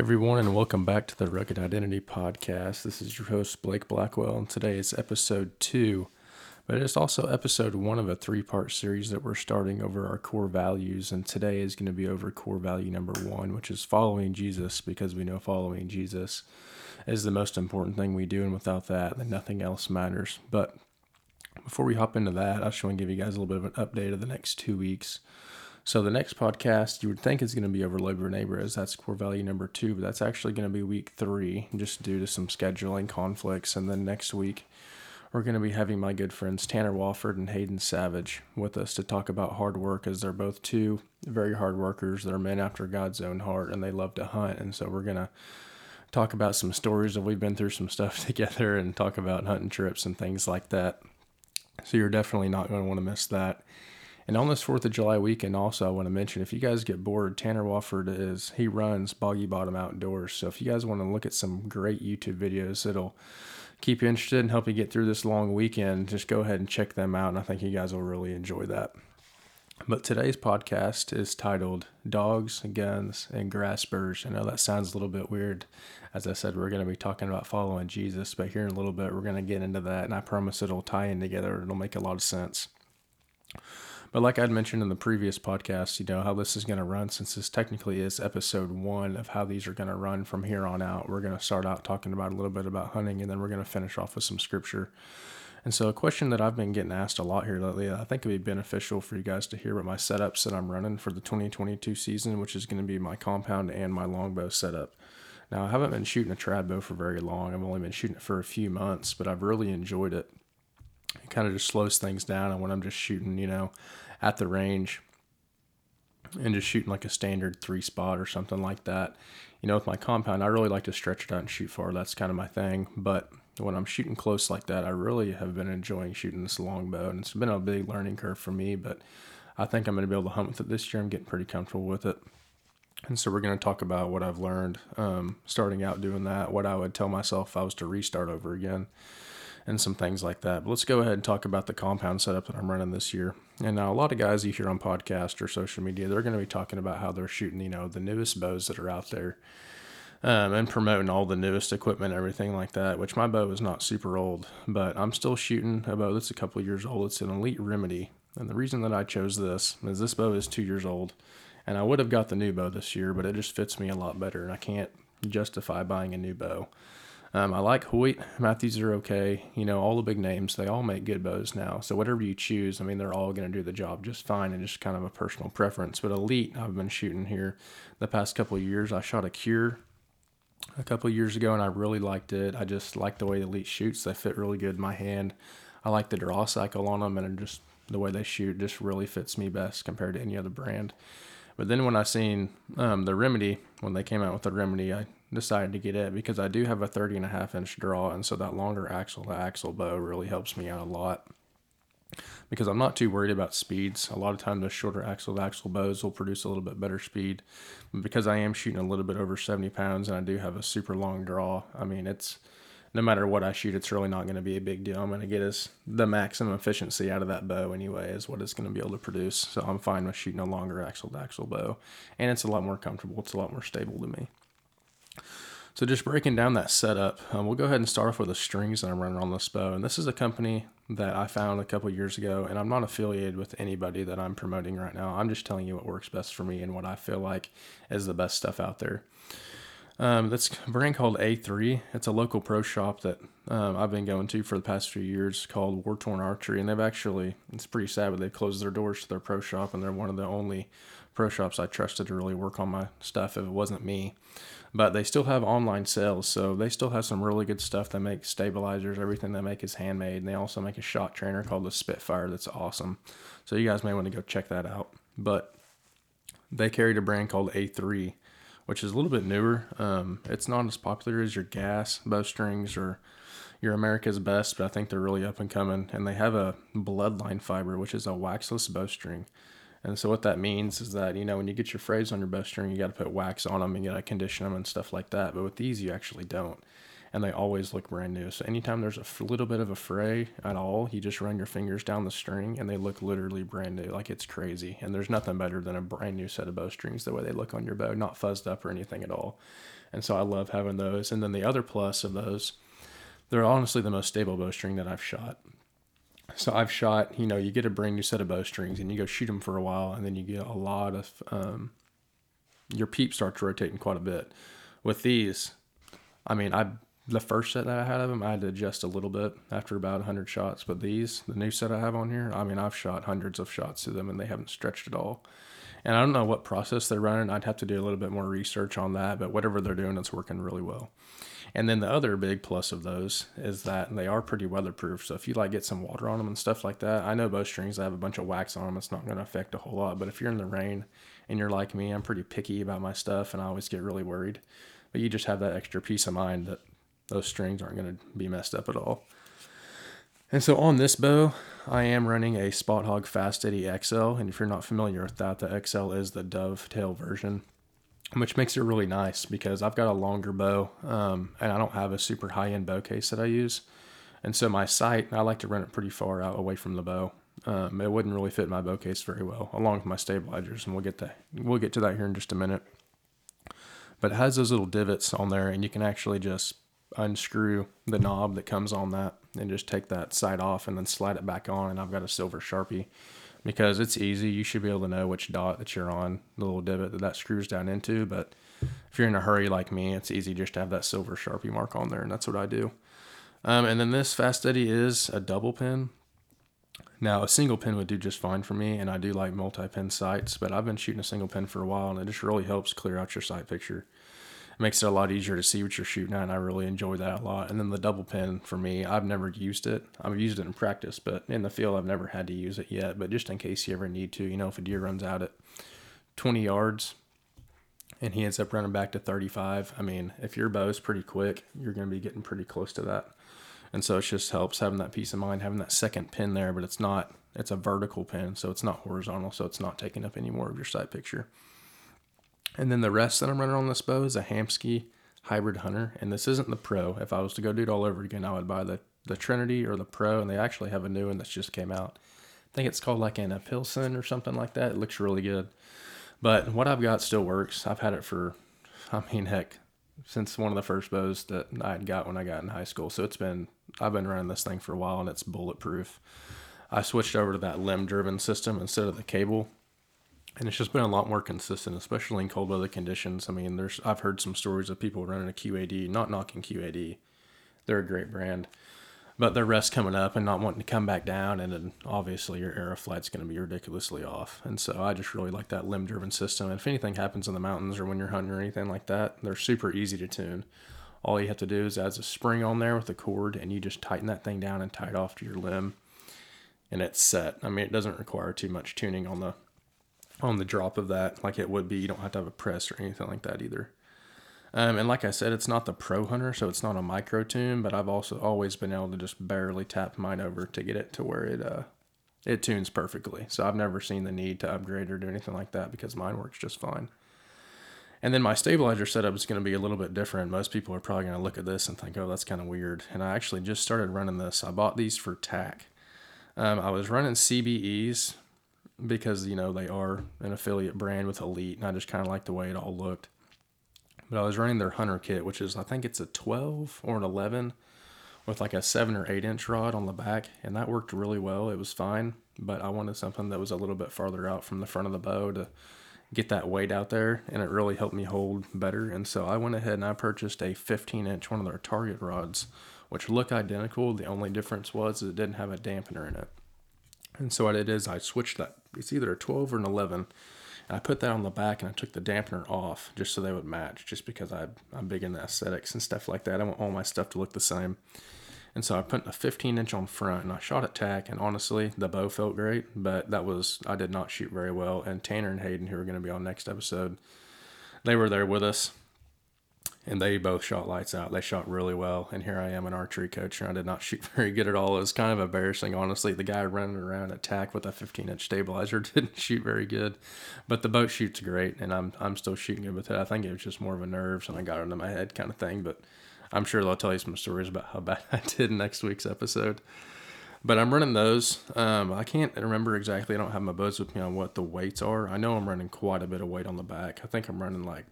everyone, and welcome back to the Rugged Identity Podcast. This is your host, Blake Blackwell, and today is episode two, but it's also episode one of a three part series that we're starting over our core values. And today is going to be over core value number one, which is following Jesus, because we know following Jesus is the most important thing we do, and without that, then nothing else matters. But before we hop into that, I just want to give you guys a little bit of an update of the next two weeks. So the next podcast you would think is going to be over Labor Neighbor as that's core value number two, but that's actually going to be week three, just due to some scheduling conflicts. And then next week we're going to be having my good friends Tanner Wofford and Hayden Savage with us to talk about hard work, as they're both two very hard workers. They're men after God's own heart, and they love to hunt. And so we're going to talk about some stories that we've been through some stuff together and talk about hunting trips and things like that. So you're definitely not going to want to miss that. And on this 4th of July weekend, also, I want to mention if you guys get bored, Tanner Wofford is, he runs Boggy Bottom Outdoors. So if you guys want to look at some great YouTube videos that'll keep you interested and help you get through this long weekend, just go ahead and check them out. And I think you guys will really enjoy that. But today's podcast is titled Dogs, Guns, and Grass Burrs. I know that sounds a little bit weird. As I said, we're going to be talking about following Jesus, but here in a little bit, we're going to get into that. And I promise it'll tie in together. It'll make a lot of sense. But like I'd mentioned in the previous podcast, you know, how this is going to run since this technically is episode one of how these are going to run from here on out. We're going to start out talking about a little bit about hunting and then we're going to finish off with some scripture. And so, a question that I've been getting asked a lot here lately, I think it'd be beneficial for you guys to hear about my setups that I'm running for the 2022 season, which is going to be my compound and my longbow setup. Now, I haven't been shooting a trad bow for very long. I've only been shooting it for a few months, but I've really enjoyed it it kind of just slows things down. And when I'm just shooting, you know, at the range and just shooting like a standard three spot or something like that, you know, with my compound, I really like to stretch it out and shoot far. That's kind of my thing. But when I'm shooting close like that, I really have been enjoying shooting this longbow, and it's been a big learning curve for me. But I think I'm going to be able to hunt with it this year. I'm getting pretty comfortable with it. And so we're going to talk about what I've learned um, starting out doing that, what I would tell myself if I was to restart over again, and some things like that. But let's go ahead and talk about the compound setup that I'm running this year. And now a lot of guys you hear on podcast or social media, they're going to be talking about how they're shooting, you know, the newest bows that are out there. Um, and promoting all the newest equipment, everything like that. Which my bow is not super old, but I'm still shooting a bow that's a couple years old. It's an Elite Remedy, and the reason that I chose this is this bow is two years old, and I would have got the new bow this year, but it just fits me a lot better, and I can't justify buying a new bow. Um, I like Hoyt. Mathews are okay. You know, all the big names, they all make good bows now. So whatever you choose, I mean, they're all going to do the job just fine and just kind of a personal preference. But Elite, I've been shooting here the past couple years. I shot a Cure a couple years ago and I really liked it. I just like the way Elite shoots. They fit really good in my hand. I like the draw cycle on them and just the way they shoot just really fits me best compared to any other brand. But then when I seen um, the Remedy, when they came out with the Remedy, I decided to get it because I do have a 30 and a half inch draw. And so that longer axle to axle bow really helps me out a lot because I'm not too worried about speeds. A lot of times the shorter axle to axle bows will produce a little bit better speed. But because I am shooting a little bit over 70 pounds and I do have a super long draw, I mean, it's no matter what I shoot, it's really not going to be a big deal. I'm going to get as the maximum efficiency out of that bow anyway, is what it's going to be able to produce. So I'm fine with shooting a longer axle to axle bow, and it's a lot more comfortable. It's a lot more stable to me. So just breaking down that setup, um, we'll go ahead and start off with the strings that I'm running on this bow. And this is a company that I found a couple years ago, and I'm not affiliated with anybody that I'm promoting right now. I'm just telling you what works best for me and what I feel like is the best stuff out there. Um, that's a brand called A3. It's a local pro shop that um, I've been going to for the past few years called War Torn Archery. And they've actually, it's pretty sad, but they've closed their doors to their pro shop. And they're one of the only pro shops I trusted to really work on my stuff if it wasn't me. But they still have online sales. So they still have some really good stuff. They make stabilizers, everything they make is handmade. And they also make a shot trainer called the Spitfire that's awesome. So you guys may want to go check that out. But they carried a brand called A3 which is a little bit newer. Um, it's not as popular as your gas bowstrings or your America's Best, but I think they're really up and coming. And they have a bloodline fiber, which is a waxless bowstring. And so what that means is that you know when you get your frays on your bowstring, you got to put wax on them and you got to condition them and stuff like that. But with these, you actually don't and they always look brand new. So anytime there's a little bit of a fray at all, you just run your fingers down the string and they look literally brand new. Like it's crazy. And there's nothing better than a brand new set of bowstrings the way they look on your bow, not fuzzed up or anything at all. And so I love having those. And then the other plus of those, they're honestly the most stable bowstring that I've shot. So I've shot, you know, you get a brand new set of bowstrings and you go shoot them for a while, and then you get a lot of um, your peep starts rotating quite a bit. With these, I mean, I the first set that I had of them, I had to adjust a little bit after about 100 shots. But these, the new set I have on here, I mean, I've shot hundreds of shots to them and they haven't stretched at all. And I don't know what process they're running. I'd have to do a little bit more research on that, but whatever they're doing, it's working really well. And then the other big plus of those is that they are pretty weatherproof. So if you like get some water on them and stuff like that, I know bowstrings that have a bunch of wax on them. It's not going to affect a whole lot. But if you're in the rain and you're like me, I'm pretty picky about my stuff and I always get really worried. But you just have that extra peace of mind that those strings aren't going to be messed up at all. And so on this bow, I am running a Spot Hogg Fast Steady XL. And if you're not familiar with that, the XL is the dovetail version, which makes it really nice because I've got a longer bow um, and I don't have a super high end bow case that I use. And so my sight, I like to run it pretty far out away from the bow. Um, it wouldn't really fit my bow case very well, along with my stabilizers, and we'll get that we'll get to that here in just a minute. But it has those little divots on there, and you can actually just unscrew the knob that comes on that and just take that side off and then slide it back on. And I've got a silver Sharpie because it's easy. You should be able to know which dot that you're on, the little divot that that screws down into. But if you're in a hurry like me, it's easy just to have that silver Sharpie mark on there. And that's what I do. Um, and then this Fast Steady is a double pin. Now, a single pin would do just fine for me, and I do like multi pin sights, but I've been shooting a single pin for a while, and it just really helps clear out your sight picture makes it a lot easier to see what you're shooting at. And I really enjoy that a lot. And then the double pin for me, I've never used it. I've used it in practice, but in the field, I've never had to use it yet. But just in case you ever need to, you know, if a deer runs out at 20 yards and he ends up running back to 35, I mean, if your bow's pretty quick, you're going to be getting pretty close to that. And so it just helps having that peace of mind, having that second pin there, but it's not, it's a vertical pin, so it's not horizontal, so it's not taking up any more of your sight picture. And then the rest that I'm running on this bow is a Hamskea Hybrid Hunter. And this isn't the Pro. If I was to go do it all over again, I would buy the, the Trinity or the Pro. And they actually have a new one that's just came out. I think it's called like an Epsilon or something like that. It looks really good. But what I've got still works. I've had it for, I mean, heck, since one of the first bows that I had got when I got in high school. So it's been, I've been running this thing for a while and it's bulletproof. I switched over to that limb driven system instead of the cable and it's just been a lot more consistent, especially in cold weather conditions. I mean, there's I've heard some stories of people running a QAD, not knocking QAD. They're a great brand, but their rest coming up and not wanting to come back down, and then obviously your aeroflight's going to be ridiculously off. And so I just really like that limb driven system. And if anything happens in the mountains or when you're hunting or anything like that, they're super easy to tune. All you have to do is add a spring on there with a cord, and you just tighten that thing down and tie it off to your limb, and it's set. I mean, it doesn't require too much tuning on the on the drop of that like it would be. You don't have to have a press or anything like that either. Um, and like I said, it's not the Pro Hunter, so it's not a micro tune, but I've also always been able to just barely tap mine over to get it to where it uh, it tunes perfectly. So I've never seen the need to upgrade or do anything like that because mine works just fine. And then my stabilizer setup is going to be a little bit different. Most people are probably going to look at this and think, oh, that's kind of weird. And I actually just started running this. I bought these for TAC. Um, I was running CBEs because you know they are an affiliate brand with Elite, and I just kind of like the way it all looked. But I was running their Hunter kit, which is I think it's a 12 or an 11 with like a seven or eight inch rod on the back, and that worked really well. It was fine, but I wanted something that was a little bit farther out from the front of the bow to get that weight out there, and it really helped me hold better. And so I went ahead and I purchased a 15 inch one of their Target rods, which look identical. The only difference was it didn't have a dampener in it. And so what it is, I switched that. It's either a 12 or an 11. And I put that on the back and I took the dampener off just so they would match, just because I, I'm big into aesthetics and stuff like that. I want all my stuff to look the same. And so I put a 15 inch on front and I shot at TAC. And honestly, the bow felt great, but that was, I did not shoot very well. And Tanner and Hayden, who are going to be on next episode, they were there with us and they both shot lights out. They shot really well, and here I am, an archery coach, and I did not shoot very good at all. It was kind of embarrassing, honestly. The guy running around at TAC with a 15-inch stabilizer didn't shoot very good, but the boat shoots great, and I'm I'm still shooting good with it. I think it was just more of a nerves, and I got into my head kind of thing. But I'm sure they'll tell you some stories about how bad I did next week's episode. But I'm running those. Um, I can't remember exactly. I don't have my bows with me on what the weights are. I know I'm running quite a bit of weight on the back. I think I'm running like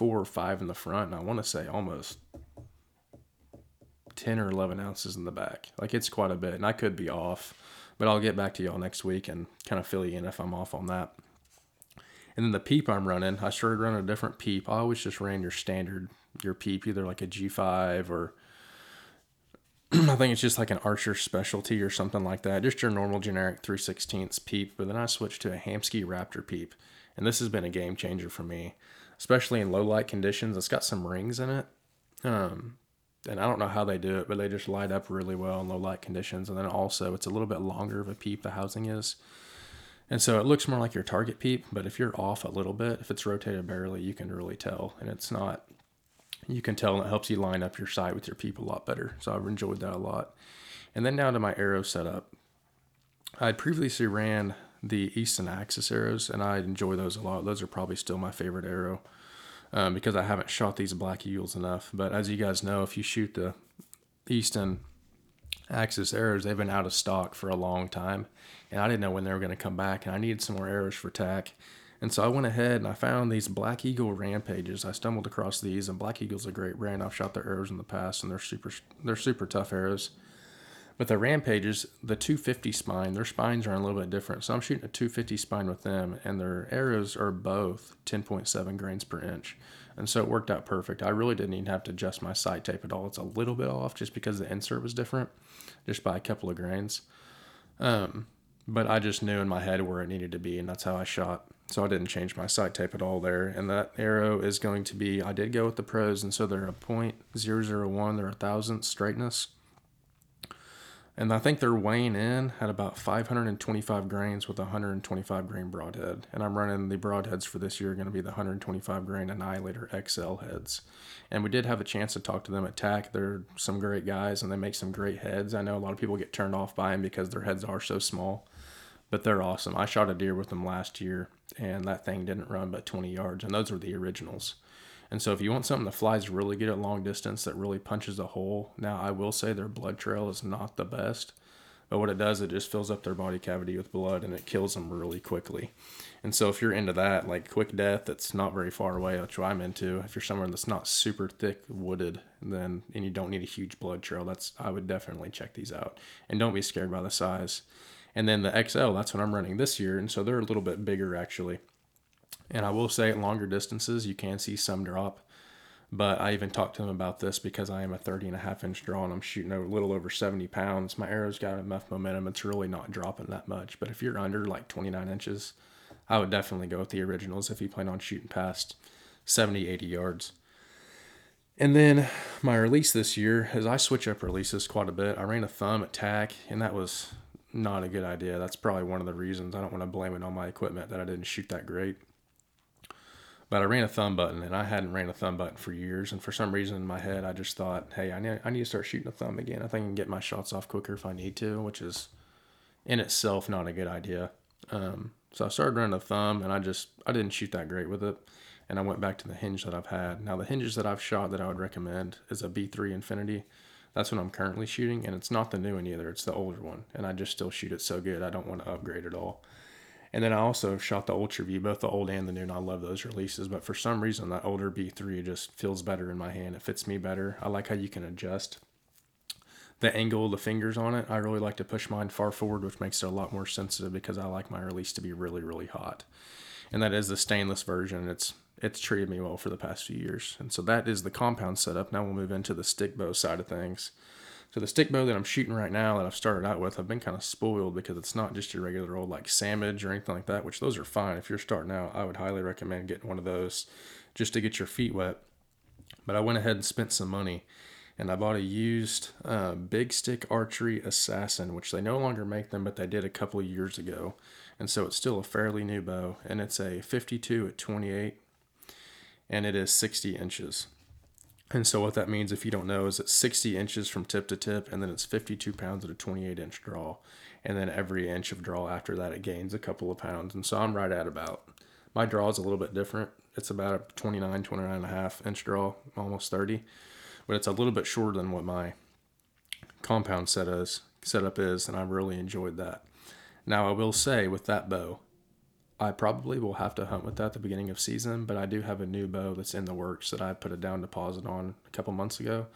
four or five in the front, and I want to say almost 10 or 11 ounces in the back. Like it's quite a bit, and I could be off, but I'll get back to y'all next week and kind of fill you in if I'm off on that. And then the peep I'm running, I started running a different peep. I always just ran your standard, your peep, either like a G5 or I think it's just like an Archer specialty or something like that. Just your normal generic 316th peep. But then I switched to a Hamskea Raptor peep. And this has been a game changer for me, especially in low light conditions. It's got some rings in it. Um, and I don't know how they do it, but they just light up really well in low light conditions. And then also, it's a little bit longer of a peep, the housing is. And so it looks more like your target peep, but if you're off a little bit, if it's rotated barely, you can really tell. And it's not you can tell and it helps you line up your sight with your peep a lot better. So I've enjoyed that a lot. And then down to my arrow setup. I'd previously ran the Easton Axis arrows, and I enjoy those a lot. Those are probably still my favorite arrow um, because I haven't shot these Black Eagles enough. But as you guys know, if you shoot the Easton Axis arrows, they've been out of stock for a long time, and I didn't know when they were going to come back, and I needed some more arrows for TAC. And so I went ahead and I found these Black Eagle Rampages. I stumbled across these, and Black Eagle's a great brand. I've shot their arrows in the past, and they're super they're super tough arrows. But the Rampages, the 250 spine, their spines are a little bit different. So I'm shooting a 250 spine with them, and their arrows are both 10.7 grains per inch. And so it worked out perfect. I really didn't even have to adjust my sight tape at all. It's a little bit off just because the insert was different, just by a couple of grains. Um, but I just knew in my head where it needed to be, and that's how I shot. So I didn't change my sight tape at all there. And that arrow is going to be, I did go with the pros, and so they're a .001, they're a thousandth straightness. And I think they're weighing in at about 525 grains with a 125 grain broadhead. And I'm running the broadheads for this year, going to be the 125 grain Annihilator XL heads. And we did have a chance to talk to them at TAC. They're some great guys and they make some great heads. I know a lot of people get turned off by them because their heads are so small but they're awesome. I shot a deer with them last year, and that thing didn't run but 20 yards, and those were the originals. And so, if you want something that flies really good at long distance that really punches a hole, now I will say their blood trail is not the best, but what it does, it just fills up their body cavity with blood and it kills them really quickly. And so, if you're into that, like quick death, that's not very far away, which I'm into. If you're somewhere that's not super thick wooded, then and you don't need a huge blood trail, that's I would definitely check these out. And don't be scared by the size. And then the XL, that's what I'm running this year. And so they're a little bit bigger actually. And I will say at longer distances, you can see some drop. But I even talked to them about this because I am a 30 and a half inch draw and I'm shooting a little over 70 pounds. My arrow's got enough momentum. It's really not dropping that much. But if you're under like 29 inches, I would definitely go with the originals if you plan on shooting past 70, 80 yards. And then my release this year as I switch up releases quite a bit. I ran a thumb at TAC, and that was not a good idea. That's probably one of the reasons. I don't want to blame it on my equipment that I didn't shoot that great. But I ran a thumb button, and I hadn't ran a thumb button for years. And for some reason in my head, I just thought, hey, I need, I need to start shooting a thumb again. I think I can get my shots off quicker if I need to, which is in itself not a good idea. Um, so I started running a thumb, and I just I didn't shoot that great with it. And I went back to the hinge that I've had. Now the hinges that I've shot that I would recommend is a B3 Infinity. That's what I'm currently shooting, and it's not the new one either. It's the older one, and I just still shoot it so good. I don't want to upgrade at all. And then I also shot the Ultra V, both the old and the new, and I love those releases. But for some reason, that older B3 just feels better in my hand. It fits me better. I like how you can adjust the angle of the fingers on it. I really like to push mine far forward, which makes it a lot more sensitive because I like my release to be really, really hot. And that is the stainless version. It's it's treated me well for the past few years. And so that is the compound setup. Now we'll move into the stick bow side of things. So the stick bow that I'm shooting right now that I've started out with, I've been kind of spoiled because it's not just your regular old like Samage or anything like that, which those are fine. If you're starting out, I would highly recommend getting one of those just to get your feet wet. But I went ahead and spent some money and I bought a used uh, Big Stick Archery Assassin, which they no longer make them, but they did a couple of years ago. And so it's still a fairly new bow, and it's a 52 at 28 and it is 60 inches. And so what that means, if you don't know, is it's 60 inches from tip to tip, and then it's 52 pounds at a 28 inch draw. And then every inch of draw after that, it gains a couple of pounds. And so I'm right at about, my draw is a little bit different. It's about a 29, 29 and a half inch draw, almost 30. But it's a little bit shorter than what my compound set is, setup is, and I really enjoyed that. Now, I will say with that bow, I probably will have to hunt with that at the beginning of season, but I do have a new bow that's in the works that I put a down deposit on a couple months ago.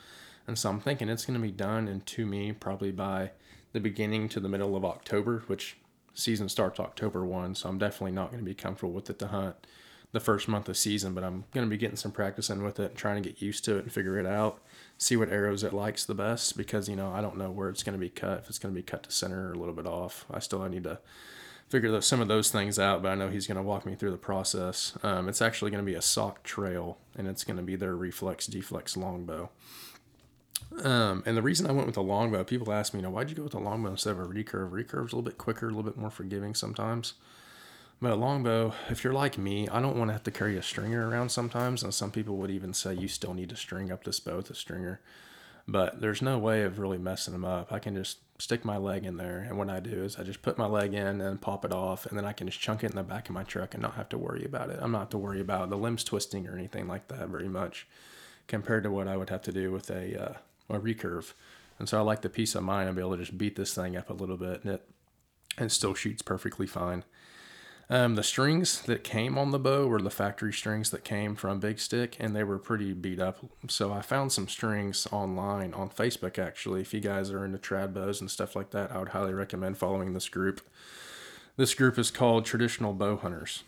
And so I'm thinking it's going to be done and to me probably by the beginning to the middle of October, which season starts October 1. So I'm definitely not going to be comfortable with it to hunt the first month of season, but I'm going to be getting some practice in with it and trying to get used to it and figure it out, see what arrows it likes the best because, you know, I don't know where it's going to be cut, if it's going to be cut to center or a little bit off. I still need to figure those, some of those things out, but I know he's going to walk me through the process. Um, it's actually going to be a sock trail, and it's going to be their reflex deflex longbow. Um, and the reason I went with the longbow, people ask me, you know, why'd you go with the longbow instead of a recurve? Recurve's a little bit quicker, a little bit more forgiving sometimes. But a longbow, if you're like me, I don't want to have to carry a stringer around sometimes. And some people would even say you still need to string up this bow with a stringer but there's no way of really messing them up. I can just stick my leg in there, and what I do is I just put my leg in and pop it off, and then I can just chunk it in the back of my truck and not have to worry about it. I'm not to worry about the limbs twisting or anything like that very much, compared to what I would have to do with a uh, a recurve. And so I like the peace of mind of be able to just beat this thing up a little bit, and it and still shoots perfectly fine. Um, the strings that came on the bow were the factory strings that came from Big Stick, and they were pretty beat up. So I found some strings online on Facebook. Actually, if you guys are into trad bows and stuff like that, I would highly recommend following this group. This group is called Traditional Bow Hunters.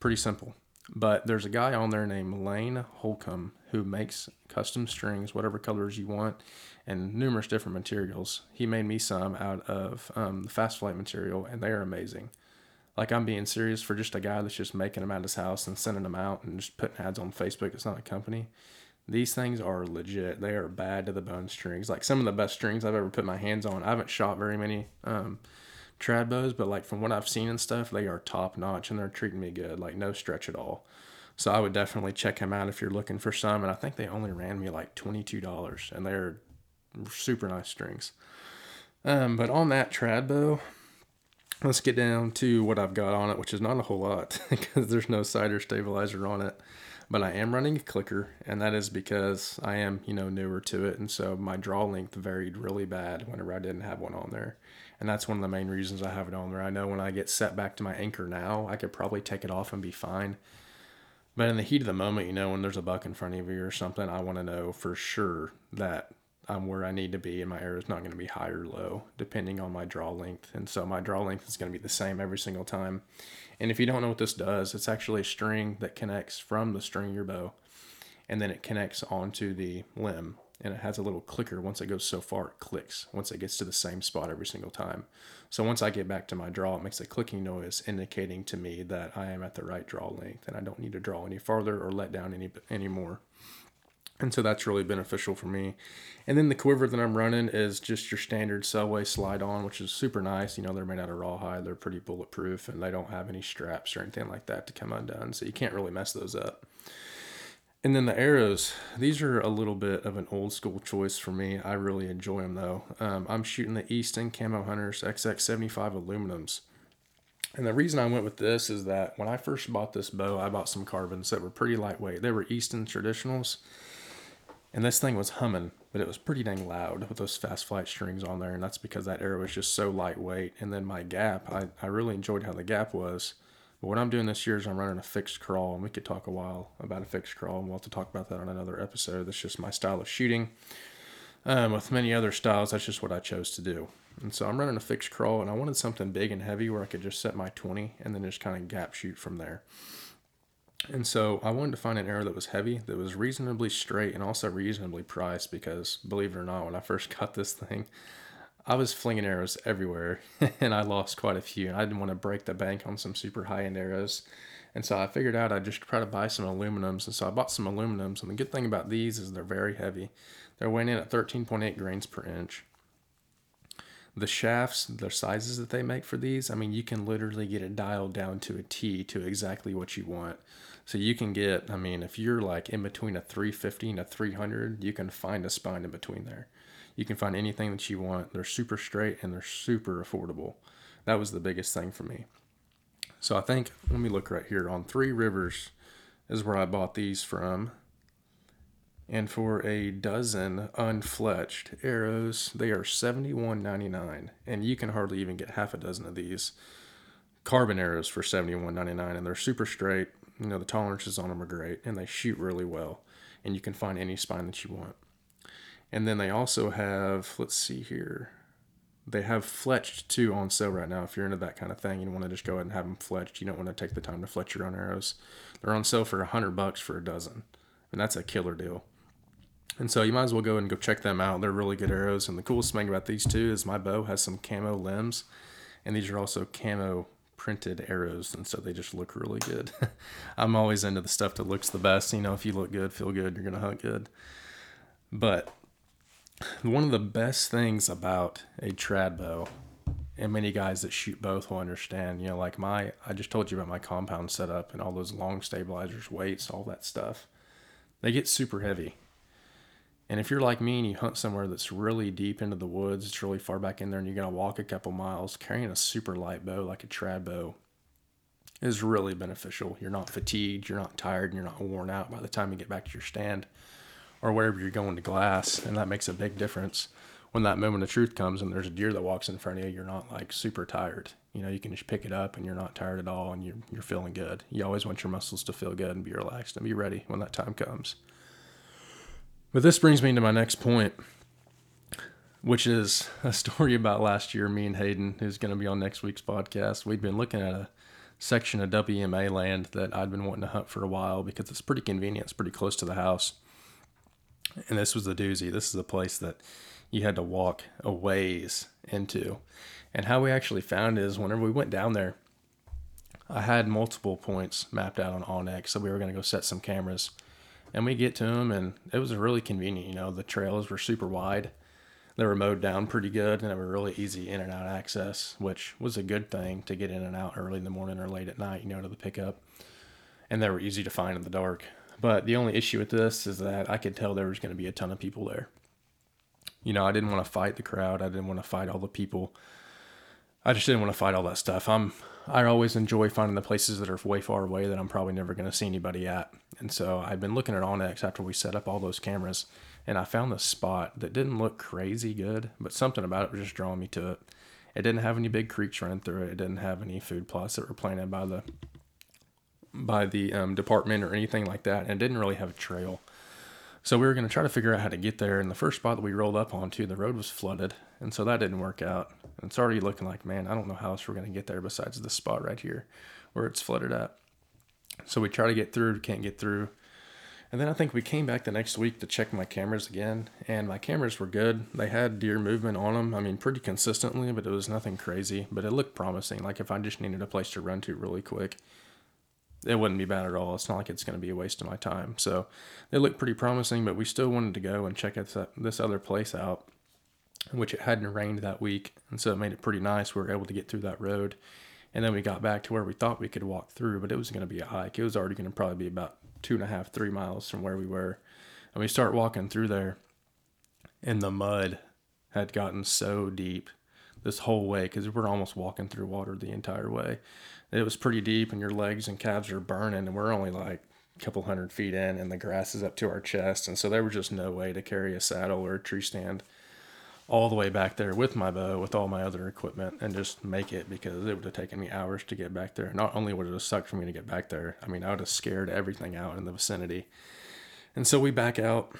Pretty simple, but there's a guy on there named Lane Holcomb who makes custom strings, whatever colors you want, and numerous different materials. He made me some out of um, the fast flight material, and they are amazing. Like I'm being serious for just a guy that's just making them at his house and sending them out and just putting ads on Facebook. It's not a company. These things are legit. They are bad to the bone strings. Like some of the best strings I've ever put my hands on. I haven't shot very many um, trad bows, but like from what I've seen and stuff, they are top notch and they're treating me good. Like no stretch at all. So I would definitely check them out if you're looking for some. And I think they only ran me like twenty two dollars, and they're super nice strings. Um, but on that trad bow, let's get down to what I've got on it, which is not a whole lot because there's no sighter stabilizer on it. But I am running a clicker, and that is because I am, you know, newer to it, and so my draw length varied really bad whenever I didn't have one on there, and that's one of the main reasons I have it on there. I know when I get set back to my anchor now, I could probably take it off and be fine. But in the heat of the moment, you know, when there's a buck in front of you or something, I want to know for sure that I'm where I need to be, and my arrow is not going to be high or low depending on my draw length. And so my draw length is going to be the same every single time. And if you don't know what this does, it's actually a string that connects from the string of your bow, and then it connects onto the limb. And it has a little clicker. Once it goes so far, it clicks. Once it gets to the same spot every single time. So once I get back to my draw, it makes a clicking noise indicating to me that I am at the right draw length and I don't need to draw any farther or let down any anymore. And so that's really beneficial for me. And then the quiver that I'm running is just your standard Selway slide on, which is super nice. You know, they're made out of rawhide, they're pretty bulletproof, and they don't have any straps or anything like that to come undone. So you can't really mess those up. And then the arrows, these are a little bit of an old school choice for me. I really enjoy them though. Um, I'm shooting the Easton Camo Hunters XX75 aluminums. And the reason I went with this is that when I first bought this bow, I bought some carbons that were pretty lightweight. They were Easton traditionals and this thing was humming, but it was pretty dang loud with those fast flight strings on there. And that's because that arrow was just so lightweight. And then my gap, I, I really enjoyed how the gap was. But what I'm doing this year is I'm running a fixed crawl, and we could talk a while about a fixed crawl, and we'll have to talk about that on another episode. That's just my style of shooting. Um, with many other styles, that's just what I chose to do. And so I'm running a fixed crawl, and I wanted something big and heavy where I could just set my 20 and then just kind of gap shoot from there. And so I wanted to find an arrow that was heavy, that was reasonably straight, and also reasonably priced because, believe it or not, when I first got this thing, I was flinging arrows everywhere and I lost quite a few. And I didn't want to break the bank on some super high end arrows. And so I figured out I'd just try to buy some aluminums. And so I bought some aluminums. And the good thing about these is they're very heavy. They're weighing in at 13.8 grains per inch. The shafts, the sizes that they make for these, I mean, you can literally get it dialed down to a T to exactly what you want. So you can get, I mean, if you're like in between a 350 and a 300, you can find a spine in between there. You can find anything that you want. They're super straight and they're super affordable. That was the biggest thing for me. So I think, let me look right here. On Three Rivers is where I bought these from. And for a dozen unfletched arrows, they are $71.99. And you can hardly even get half a dozen of these carbon arrows for seventy one ninety nine, and they're super straight. You know the tolerances on them are great, and they shoot really well, and you can find any spine that you want. And then they also have, let's see here, they have fletched too on sale right now. If you're into that kind of thing, you want to just go ahead and have them fletched. You don't want to take the time to fletch your own arrows. They're on sale for a hundred bucks for a dozen, and that's a killer deal. And so you might as well go and go check them out. They're really good arrows. And the coolest thing about these two is my bow has some camo limbs, and these are also camo printed arrows, and so they just look really good. I'm always into the stuff that looks the best. You know, if you look good, feel good, you're gonna hunt good. But one of the best things about a trad bow, and many guys that shoot both will understand, you know, like my, I just told you about my compound setup and all those long stabilizers, weights, all that stuff. They get super heavy. And if you're like me and you hunt somewhere that's really deep into the woods, it's really far back in there, and you're gonna walk a couple miles, carrying a super light bow like a trad bow is really beneficial. You're not fatigued, you're not tired, and you're not worn out by the time you get back to your stand or wherever you're going to glass, and that makes a big difference. When that moment of truth comes and there's a deer that walks in front of you, you're not like super tired. You know, you can just pick it up and you're not tired at all, and you're you're feeling good. You always want your muscles to feel good and be relaxed and be ready when that time comes. But this brings me to my next point, which is a story about last year. Me and Hayden, who's going to be on next week's podcast, we'd been looking at a section of WMA land that I'd been wanting to hunt for a while because it's pretty convenient. It's pretty close to the house. And this was the doozy. This is a place that you had to walk a ways into. And how we actually found is whenever we went down there, I had multiple points mapped out on onX, so we were going to go set some cameras and we get to them and it was really convenient you know the trails were super wide. They were mowed down pretty good and they were really easy in and out access which was a good thing to get in and out early in the morning or late at night you know to the pickup. And they were easy to find in the dark. But the only issue with this is that i could tell there was going to be a ton of people there. You know i didn't want to fight the crowd. I didn't want to fight all the people. I just didn't want to fight all that stuff. I'm I always enjoy finding the places that are way far away that I'm probably never going to see anybody at. And so I've been looking at onX after we set up all those cameras, and I found this spot that didn't look crazy good, but something about it was just drawing me to it. It didn't have any big creeks running through it. It didn't have any food plots that were planted by the by the um, department or anything like that, and it didn't really have a trail. So we were going to try to figure out how to get there. And the first spot that we rolled up onto, the road was flooded. And so that didn't work out. And it's already looking like, man, I don't know how else we're going to get there besides this spot right here where it's flooded at. So we try to get through, can't get through. And then I think we came back the next week to check my cameras again, and my cameras were good. They had deer movement on them. I mean, pretty consistently, but it was nothing crazy. But it looked promising. Like if I just needed a place to run to really quick, it wouldn't be bad at all. It's not like it's going to be a waste of my time. So they looked pretty promising, but we still wanted to go and check this other place out, which it hadn't rained that week. And so it made it pretty nice. We were able to get through that road. And then we got back to where we thought we could walk through, but it was going to be a hike. It was already going to probably be about two and a half, three miles from where we were. And we start walking through there, and the mud had gotten so deep this whole way because we're almost walking through water the entire way it was pretty deep and your legs and calves are burning and we're only like a couple hundred feet in and the grass is up to our chest and so there was just no way to carry a saddle or a tree stand all the way back there with my bow with all my other equipment and just make it because it would have taken me hours to get back there. Not only would it have sucked for me to get back there i mean i would have scared everything out in the vicinity. And so we back out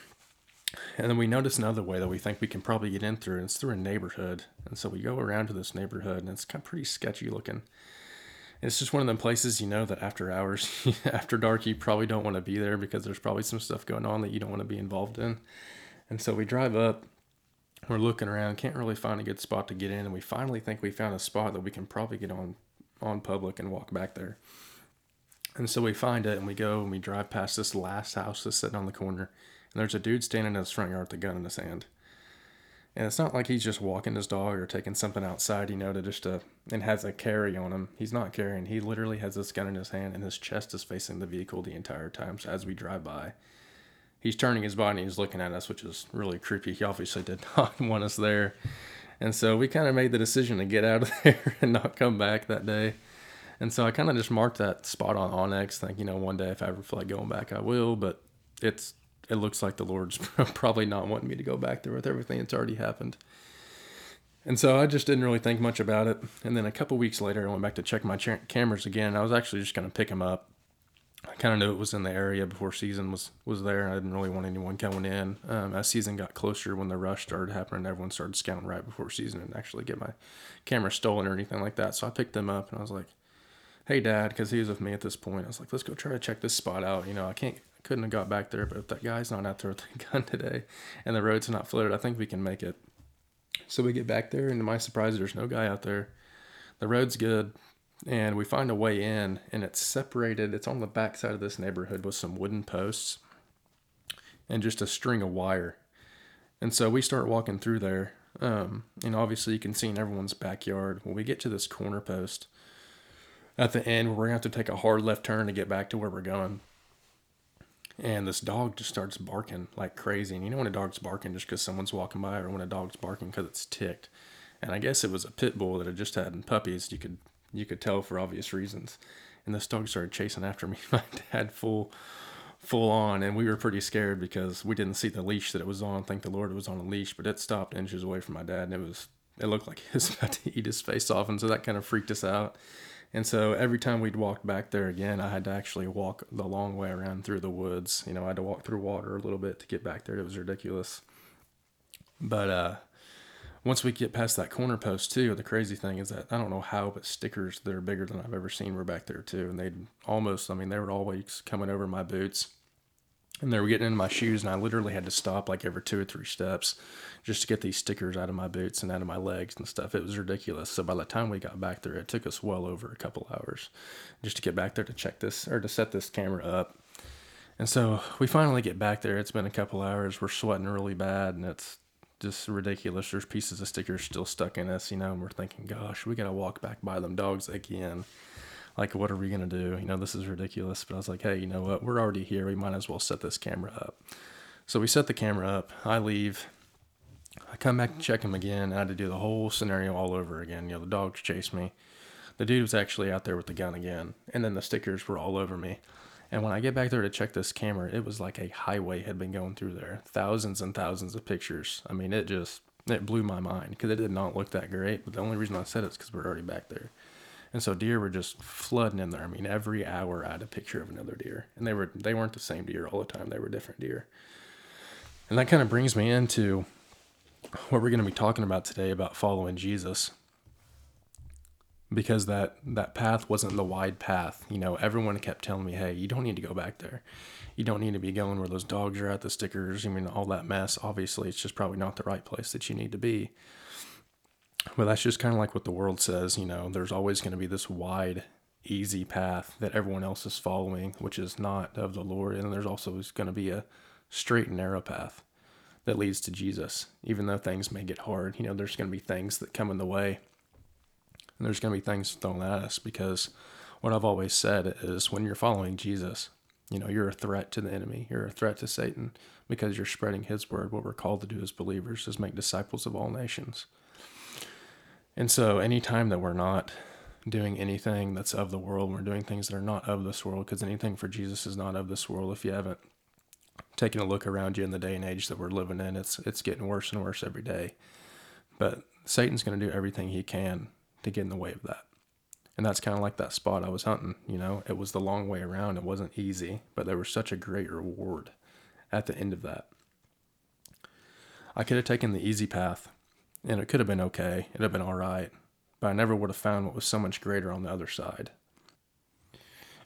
and then we notice another way that we think we can probably get in through and it's through a neighborhood. And so we go around to this neighborhood and it's kind of pretty sketchy looking. It's just one of them places you know that after hours, after dark, you probably don't want to be there because there's probably some stuff going on that you don't want to be involved in. And so we drive up, we're looking around, can't really find a good spot to get in, and we finally think we found a spot that we can probably get on on public and walk back there. And so we find it and we go and we drive past this last house that's sitting on the corner, and there's a dude standing in his front yard with a gun in his hand. And it's not like he's just walking his dog or taking something outside, you know, to just uh, and has a carry on him. He's not carrying. He literally has this gun in his hand, and his chest is facing the vehicle the entire time. So as we drive by, he's turning his body and he's looking at us, which is really creepy. He obviously did not want us there, and so we kind of made the decision to get out of there and not come back that day. And so I kind of just marked that spot on onX, think you know one day if I ever feel like going back, I will. But it's it looks like the Lord's probably not wanting me to go back there with everything that's already happened. And so I just didn't really think much about it. And then a couple weeks later, I went back to check my cameras again. I was actually just going to pick them up. I kind of knew it was in the area before season was was there. I didn't really want anyone coming in. Um, as season got closer, when the rush started happening, everyone started scouting right before season and actually get my camera stolen or anything like that. So I picked them up and I was like, "Hey, Dad," because he was with me at this point. I was like, "Let's go try to check this spot out." You know, I can't, couldn't have got back there, but if that guy's not out there with a gun today, and the road's not flooded, I think we can make it. So we get back there, and to my surprise, there's no guy out there. The road's good, and we find a way in, and it's separated. It's on the back side of this neighborhood with some wooden posts and just a string of wire. And so we start walking through there. Um, and obviously, you can see in everyone's backyard. When we get to this corner post at the end, we're going to have to take a hard left turn to get back to where we're going and this dog just starts barking like crazy. And you know when a dog's barking just because someone's walking by, or when a dog's barking because it's ticked. And I guess it was a pit bull that had just had puppies. You could you could tell for obvious reasons. And this dog started chasing after me. My dad full full on, and we were pretty scared because we didn't see the leash that it was on. Thank the Lord it was on a leash, but it stopped inches away from my dad, and it was it looked like he was about to eat his face off, and so that kind of freaked us out. And so every time we'd walk back there again, I had to actually walk the long way around through the woods. You know, I had to walk through water a little bit to get back there. It was ridiculous. But uh, once we get past that corner post too, the crazy thing is that I don't know how, but stickers that are bigger than I've ever seen were back there too. And they'd almost, I mean, they were always coming over my boots. And they were getting into my shoes and i literally had to stop like every two or three steps just to get these stickers out of my boots and out of my legs and stuff. It was ridiculous. So by the time we got back there it took us well over a couple hours just to get back there to check this or to set this camera up. And so we finally get back there. It's been a couple hours. We're sweating really bad and it's just ridiculous. There's pieces of stickers still stuck in us you know and we're thinking gosh we gotta walk back by them dogs again. Like what are we going to do? You know this is ridiculous but i was like hey you know what? We're already here. We might as well set this camera up. So we set the camera up. I leave. I come back to check him again. I had to do the whole scenario all over again. You know the dogs chased me. The dude was actually out there with the gun again and then the stickers were all over me and when i get back there to check this camera it was like a highway had been going through there thousands and thousands of pictures i mean it just it blew my mind because it did not look that great but the only reason i said it is because we're already back there and so deer were just flooding in there. I mean, every hour I had a picture of another deer, and they were they weren't the same deer all the time. They were different deer. And that kind of brings me into what we're going to be talking about today about following Jesus. Because that that path wasn't the wide path. You know, everyone kept telling me, "Hey, you don't need to go back there. You don't need to be going where those dogs are at, the stickers. I mean, all that mess. Obviously, it's just probably not the right place that you need to be." But that's just kind of like what the world says, you know, there's always going to be this wide, easy path that everyone else is following, which is not of the Lord. And there's also going to be a straight and narrow path that leads to Jesus. Even though things may get hard, you know, there's going to be things that come in the way. And there's going to be things thrown at us because what I've always said is when you're following Jesus, you know, you're a threat to the enemy. You're a threat to Satan because you're spreading his word. What we're called to do as believers is make disciples of all nations. And so, anytime that we're not doing anything that's of the world, we're doing things that are not of this world, because anything for Jesus is not of this world. If you haven't taken a look around you in the day and age that we're living in, it's it's getting worse and worse every day. But Satan's going to do everything he can to get in the way of that. And that's kind of like that spot I was hunting. You know, it was the long way around. It wasn't easy, but there was such a great reward at the end of that. I could have taken the easy path and it could have been okay. It'd have been all right. But I never would have found what was so much greater on the other side.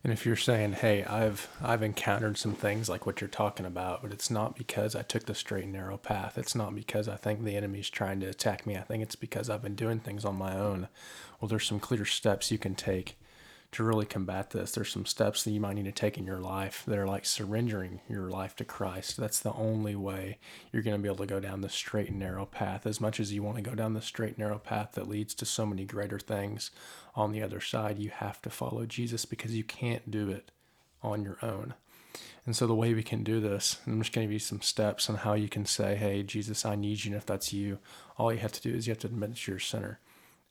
And if you're saying, "Hey, I've I've encountered some things like what you're talking about, but it's not because I took the straight and narrow path. It's not because I think the enemy's trying to attack me. I think it's because I've been doing things on my own." Well, there's some clear steps you can take to really combat this, there's some steps that you might need to take in your life that are like surrendering your life to Christ. That's the only way you're going to be able to go down the straight and narrow path. As much as you want to go down the straight and narrow path that leads to so many greater things on the other side, you have to follow Jesus because you can't do it on your own. And so the way we can do this, I'm just going to give you some steps on how you can say, Hey, Jesus, I need you. And if that's you, all you have to do is you have to admit that you're a sinner.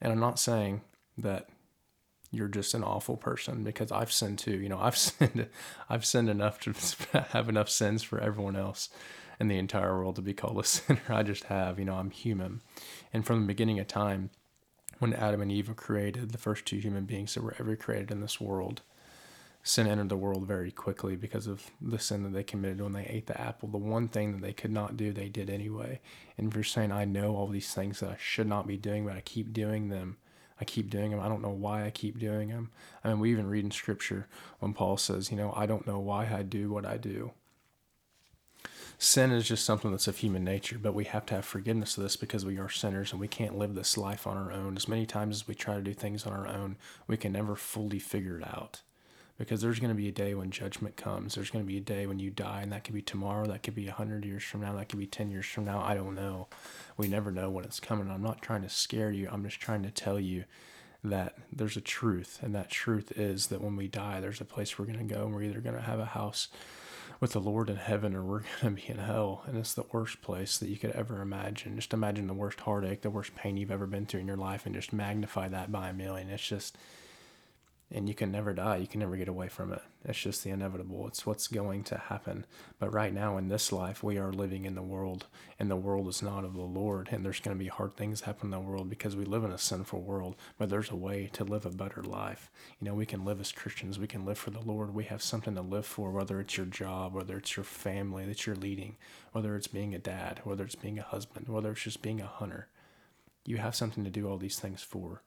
And I'm not saying that you're just an awful person because I've sinned too. You know, I've sinned, I've sinned enough to have enough sins for everyone else. in the entire world to be called a sinner. I just have, you know, I'm human. And from the beginning of time, when Adam and Eve were created, the first two human beings that were ever created in this world, sin entered the world very quickly because of the sin that they committed when they ate the apple. The one thing that they could not do, they did anyway. And if you're saying, I know all these things that I should not be doing, but I keep doing them, I keep doing them. I don't know why I keep doing them. I mean, we even read in scripture when Paul says, you know, I don't know why I do what I do. Sin is just something that's of human nature, but we have to have forgiveness of this because we are sinners and we can't live this life on our own. As many times as we try to do things on our own, we can never fully figure it out because there's going to be a day when judgment comes. There's going to be a day when you die, and that could be tomorrow. That could be a hundred years from now. That could be ten years from now. I don't know. We never know when it's coming. I'm not trying to scare you. I'm just trying to tell you that there's a truth, and that truth is that when we die, there's a place we're going to go, and we're either going to have a house with the Lord in heaven, or we're going to be in hell, and it's the worst place that you could ever imagine. Just imagine the worst heartache, the worst pain you've ever been through in your life, and just magnify that by a million. It's just and you can never die. You can never get away from it. It's just the inevitable. It's what's going to happen. But right now in this life, we are living in the world, and the world is not of the Lord. And there's going to be hard things happen in the world because we live in a sinful world. But there's a way to live a better life. You know, we can live as Christians. We can live for the Lord. We have something to live for, whether it's your job, whether it's your family that you're leading, whether it's being a dad, whether it's being a husband, whether it's just being a hunter. You have something to do all these things for.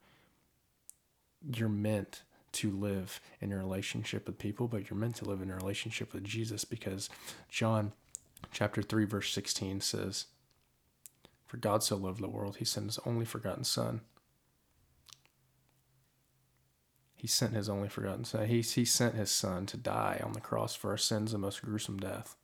You're meant to live in a relationship with people, but you're meant to live in a relationship with Jesus because John chapter 3 verse 16 says, "For God so loved the world, he sent his only begotten son." He sent his only begotten son. He, he sent his son to die on the cross for our sins, the most gruesome death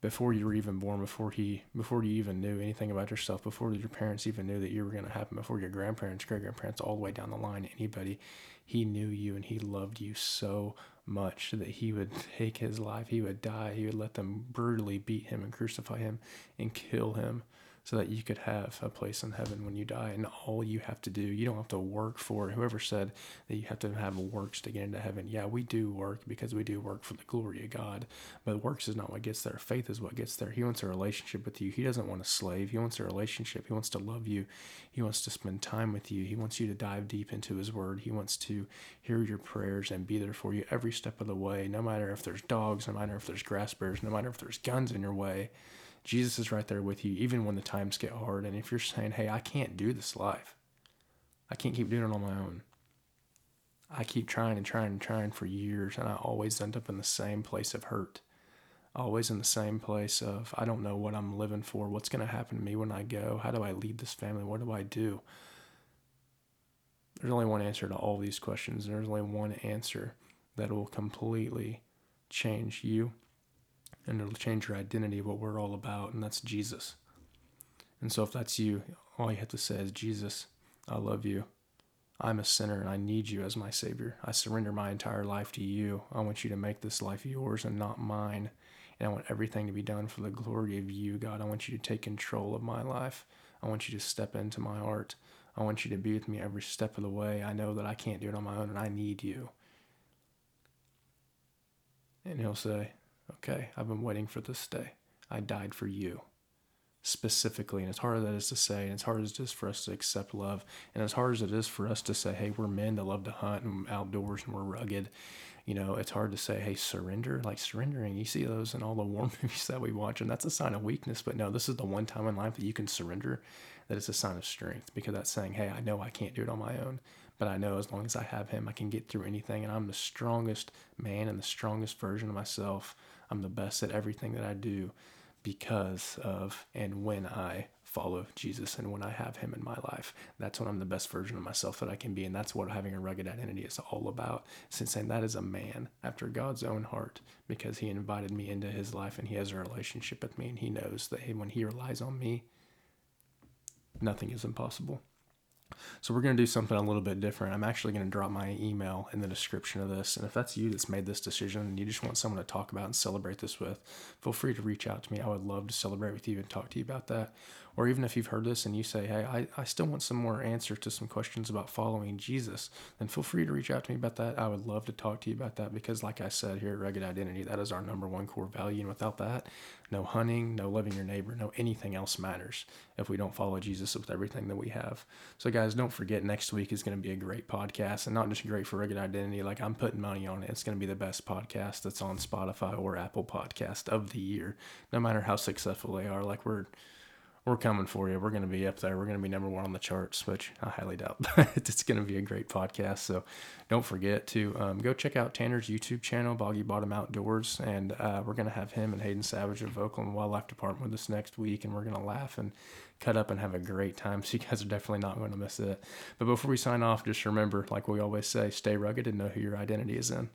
before you were even born, before he, before you even knew anything about yourself, before your parents even knew that you were going to happen, before your grandparents, great grandparents, all the way down the line, anybody, he knew you and he loved you so much that he would take his life, he would die, he would let them brutally beat him and crucify him and kill him so that you could have a place in heaven when you die. And all you have to do, you don't have to work for it. Whoever said that you have to have works to get into heaven, yeah, we do work because we do work for the glory of God. But works is not what gets there. Faith is what gets there. He wants a relationship with you. He doesn't want a slave. He wants a relationship. He wants to love you. He wants to spend time with you. He wants you to dive deep into His Word. He wants to hear your prayers and be there for you every step of the way, no matter if there's dogs, no matter if there's grass burrs, no matter if there's guns in your way. Jesus is right there with you, even when the times get hard. And if you're saying, hey, I can't do this life, I can't keep doing it on my own. I keep trying and trying and trying for years, and I always end up in the same place of hurt. Always in the same place of, I don't know what I'm living for. What's going to happen to me when I go? How do I lead this family? What do I do? There's only one answer to all these questions. There's only one answer that will completely change you and it'll change your identity what we're all about, and that's Jesus. And so if that's you, all you have to say is, Jesus, I love you. I'm a sinner and I need you as my Savior. I surrender my entire life to you. I want you to make this life yours and not mine. And I want everything to be done for the glory of you, God. I want you to take control of my life. I want you to step into my heart. I want you to be with me every step of the way. I know that I can't do it on my own and I need you. And he'll say, Okay, I've been waiting for this day. I died for you specifically. And as hard as that is to say, and as hard as it is for us to accept love, and as hard as it is for us to say, hey, we're men that love to hunt and outdoors and we're rugged, you know, it's hard to say, hey, surrender. Like surrendering, you see those in all the war movies that we watch, and that's a sign of weakness. But no, this is the one time in life that you can surrender that is a sign of strength because that's saying, hey, I know I can't do it on my own. But I know as long as I have him, I can get through anything. And I'm the strongest man and the strongest version of myself I'm the best at everything that I do because of and when I follow Jesus and when I have Him in my life. That's when I'm the best version of myself that I can be. And that's what having a rugged identity is all about. Since saying that is a man after God's own heart because He invited me into His life and He has a relationship with me and He knows that when He relies on me, nothing is impossible. So we're going to do something a little bit different. I'm actually going to drop my email in the description of this. And if that's you that's made this decision and you just want someone to talk about and celebrate this with, feel free to reach out to me. I would love to celebrate with you and talk to you about that. Or even if you've heard this and you say, hey, I, I still want some more answer to some questions about following Jesus, then feel free to reach out to me about that. I would love to talk to you about that because, like I said here at Rugged Identity, that is our number one core value. And without that, no hunting, no loving your neighbor, no anything else matters if we don't follow Jesus with everything that we have. So, guys, don't forget next week is going to be a great podcast and not just great for Rugged Identity. Like, I'm putting money on it. It's going to be the best podcast that's on Spotify or Apple Podcast of the year, no matter how successful they are. Like, we're we're coming for you. We're going to be up there. We're going to be number one on the charts, which I highly doubt. It's going to be a great podcast. So don't forget to um, go check out Tanner's YouTube channel, Boggy Bottom Outdoors. And uh, we're going to have him and Hayden Savage of Oakland Wildlife Department with us next week. And we're going to laugh and cut up and have a great time. So you guys are definitely not going to miss it. But before we sign off, just remember, like we always say, stay rugged and know who your identity is in.